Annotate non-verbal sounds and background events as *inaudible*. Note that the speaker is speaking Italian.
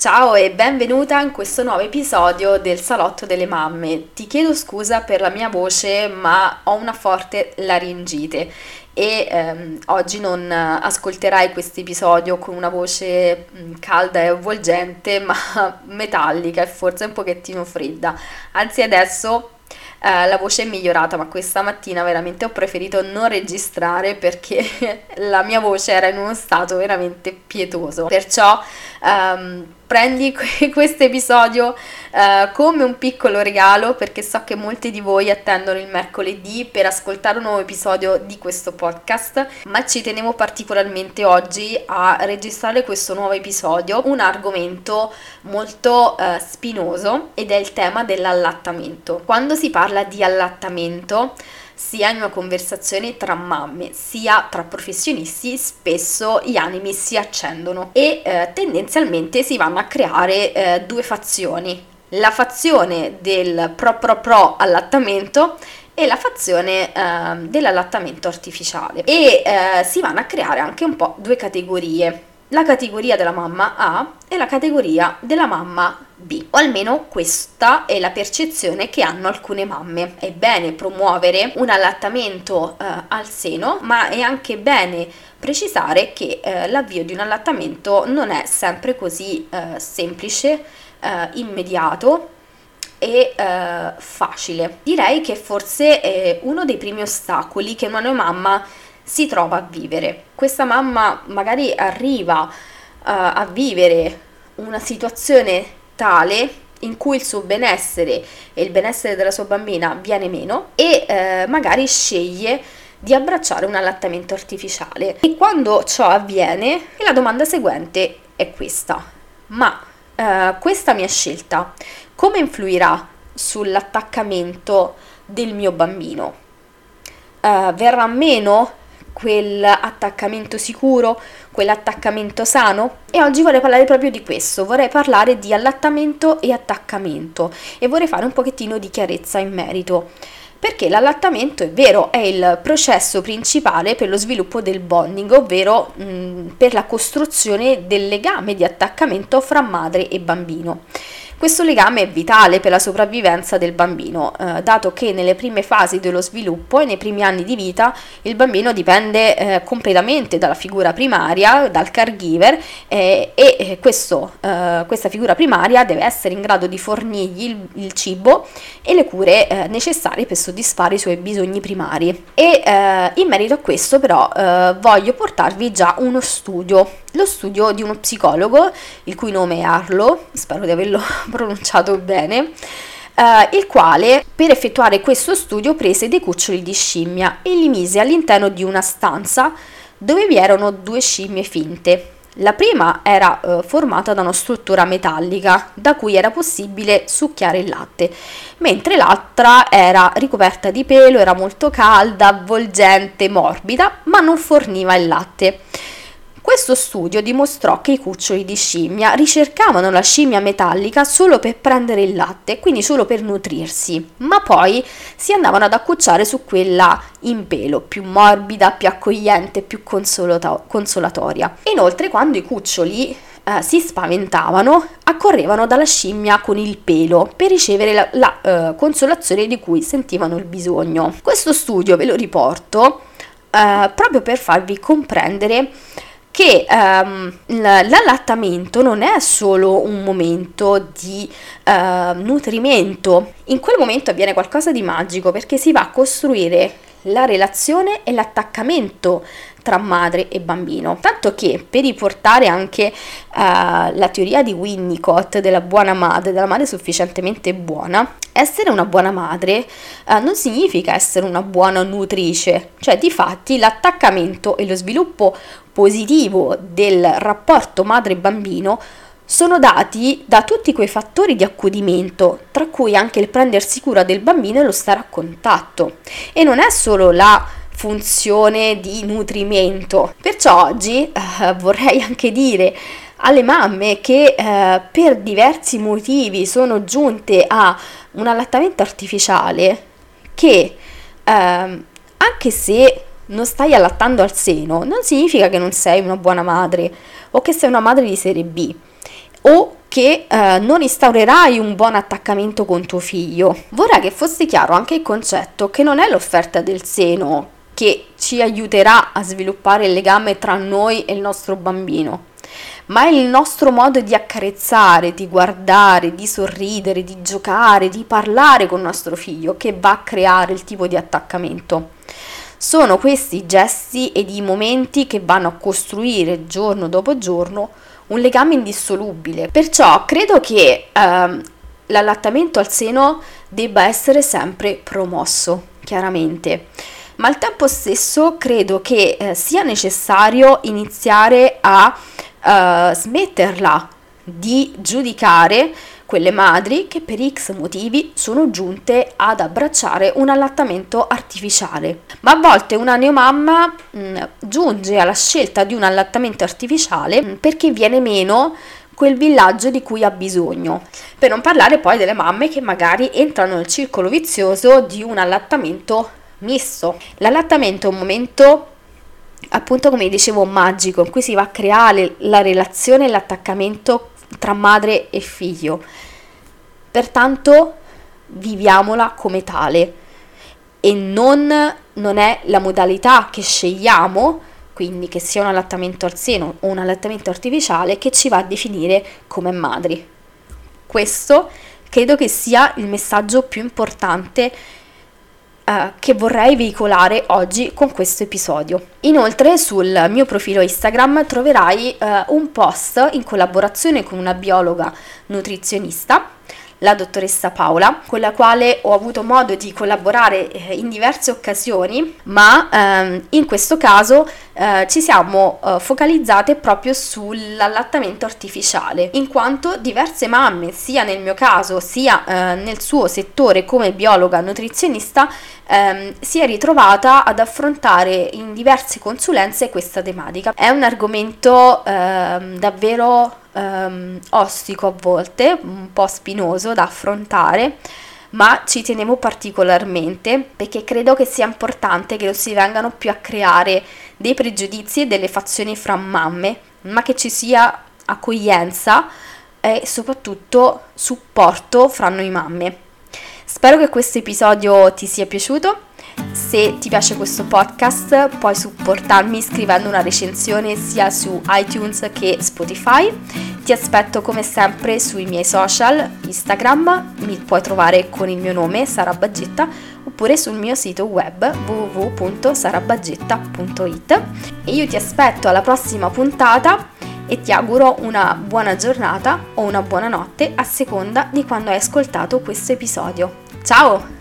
Ciao e benvenuta in questo nuovo episodio del Salotto delle Mamme. Ti chiedo scusa per la mia voce, ma ho una forte laringite e ehm, oggi non ascolterai questo episodio con una voce mm, calda e avvolgente, *laughs* ma metallica e forse un pochettino fredda. Anzi, adesso eh, la voce è migliorata, ma questa mattina veramente ho preferito non registrare perché *laughs* la mia voce era in uno stato veramente pietoso. Perciò ehm, prendi *laughs* questo episodio uh, come un piccolo regalo perché so che molti di voi attendono il mercoledì per ascoltare un nuovo episodio di questo podcast, ma ci tenevo particolarmente oggi a registrare questo nuovo episodio, un argomento molto uh, spinoso ed è il tema dell'allattamento. Quando si parla di allattamento, sia in una conversazione tra mamme sia tra professionisti spesso gli animi si accendono e eh, tendenzialmente si vanno a creare eh, due fazioni la fazione del pro pro pro allattamento e la fazione eh, dell'allattamento artificiale e eh, si vanno a creare anche un po' due categorie la categoria della mamma A e la categoria della mamma B. O almeno questa è la percezione che hanno alcune mamme. È bene promuovere un allattamento eh, al seno, ma è anche bene precisare che eh, l'avvio di un allattamento non è sempre così eh, semplice, eh, immediato e eh, facile. Direi che forse è uno dei primi ostacoli che una mamma si trova a vivere. Questa mamma magari arriva uh, a vivere una situazione tale in cui il suo benessere e il benessere della sua bambina viene meno e eh, magari sceglie di abbracciare un allattamento artificiale. E quando ciò avviene, la domanda seguente è questa: ma eh, questa mia scelta come influirà sull'attaccamento del mio bambino? Uh, verrà meno quell'attaccamento sicuro, quell'attaccamento sano? E oggi vorrei parlare proprio di questo, vorrei parlare di allattamento e attaccamento e vorrei fare un pochettino di chiarezza in merito. Perché l'allattamento è vero, è il processo principale per lo sviluppo del bonding, ovvero mh, per la costruzione del legame di attaccamento fra madre e bambino. Questo legame è vitale per la sopravvivenza del bambino, eh, dato che nelle prime fasi dello sviluppo e nei primi anni di vita il bambino dipende eh, completamente dalla figura primaria, dal caregiver eh, e eh, questo, eh, questa figura primaria deve essere in grado di fornirgli il, il cibo e le cure eh, necessarie per soddisfare i suoi bisogni primari. E in merito a questo però voglio portarvi già uno studio, lo studio di uno psicologo il cui nome è Arlo, spero di averlo pronunciato bene, Uh, il quale per effettuare questo studio prese dei cuccioli di scimmia e li mise all'interno di una stanza dove vi erano due scimmie finte. La prima era uh, formata da una struttura metallica da cui era possibile succhiare il latte, mentre l'altra era ricoperta di pelo, era molto calda, avvolgente, morbida, ma non forniva il latte. Questo studio dimostrò che i cuccioli di scimmia ricercavano la scimmia metallica solo per prendere il latte, quindi solo per nutrirsi, ma poi si andavano ad accucciare su quella in pelo, più morbida, più accogliente, più consolato- consolatoria. Inoltre, quando i cuccioli eh, si spaventavano, accorrevano dalla scimmia con il pelo per ricevere la, la uh, consolazione di cui sentivano il bisogno. Questo studio ve lo riporto uh, proprio per farvi comprendere che um, l'allattamento non è solo un momento di uh, nutrimento, in quel momento avviene qualcosa di magico perché si va a costruire la relazione e l'attaccamento tra madre e bambino. Tanto che per riportare anche uh, la teoria di Winnicott della buona madre, della madre sufficientemente buona, essere una buona madre uh, non significa essere una buona nutrice, cioè di fatti l'attaccamento e lo sviluppo positivo del rapporto madre-bambino sono dati da tutti quei fattori di accudimento, tra cui anche il prendersi cura del bambino e lo stare a contatto. E non è solo la funzione di nutrimento. Perciò oggi eh, vorrei anche dire alle mamme che eh, per diversi motivi sono giunte a un allattamento artificiale che eh, anche se non stai allattando al seno non significa che non sei una buona madre o che sei una madre di serie B che eh, non instaurerai un buon attaccamento con tuo figlio. Vorrei che fosse chiaro anche il concetto che non è l'offerta del seno che ci aiuterà a sviluppare il legame tra noi e il nostro bambino, ma è il nostro modo di accarezzare, di guardare, di sorridere, di giocare, di parlare con nostro figlio che va a creare il tipo di attaccamento. Sono questi gesti ed i momenti che vanno a costruire giorno dopo giorno un legame indissolubile. Perciò credo che ehm, l'allattamento al seno debba essere sempre promosso, chiaramente. Ma al tempo stesso credo che eh, sia necessario iniziare a uh, smetterla di giudicare quelle madri che per X motivi sono giunte ad abbracciare un allattamento artificiale. Ma a volte una neomamma mh, mm, giunge alla scelta di un allattamento artificiale mm, perché viene meno quel villaggio di cui ha bisogno. Per non parlare poi delle mamme che magari entrano nel circolo vizioso di un allattamento misto. L'allattamento è un momento appunto come dicevo magico in cui si va a creare la relazione e l'attaccamento tra madre e figlio. Pertanto viviamola come tale e non, non è la modalità che scegliamo, quindi che sia un allattamento al seno o un allattamento artificiale, che ci va a definire come madri. Questo credo che sia il messaggio più importante eh, che vorrei veicolare oggi con questo episodio. Inoltre sul mio profilo Instagram troverai eh, un post in collaborazione con una biologa nutrizionista la dottoressa Paola, con la quale ho avuto modo di collaborare eh, in diverse occasioni, ma ehm, in questo caso eh, ci siamo eh, focalizzate proprio sull'allattamento artificiale, in quanto diverse mamme, sia nel mio caso sia eh, nel suo settore come biologa nutrizionista, ehm, si è ritrovata ad affrontare in diverse consulenze questa tematica. È un argomento ehm, davvero um, ostico a volte, un po' spinoso da affrontare, ma ci tenevo particolarmente perché credo che sia importante che non si vengano più a creare dei pregiudizi e delle fazioni fra mamme, ma che ci sia accoglienza e soprattutto supporto fra noi mamme. Spero che questo episodio ti sia piaciuto se ti piace questo podcast puoi supportarmi scrivendo una recensione sia su iTunes che Spotify. Ti aspetto come sempre sui miei social, Instagram, mi puoi trovare con il mio nome Sara Baggetta oppure sul mio sito web www.sarabaggetta.it e io ti aspetto alla prossima puntata e ti auguro una buona giornata o una buona notte a seconda di quando hai ascoltato questo episodio. Ciao!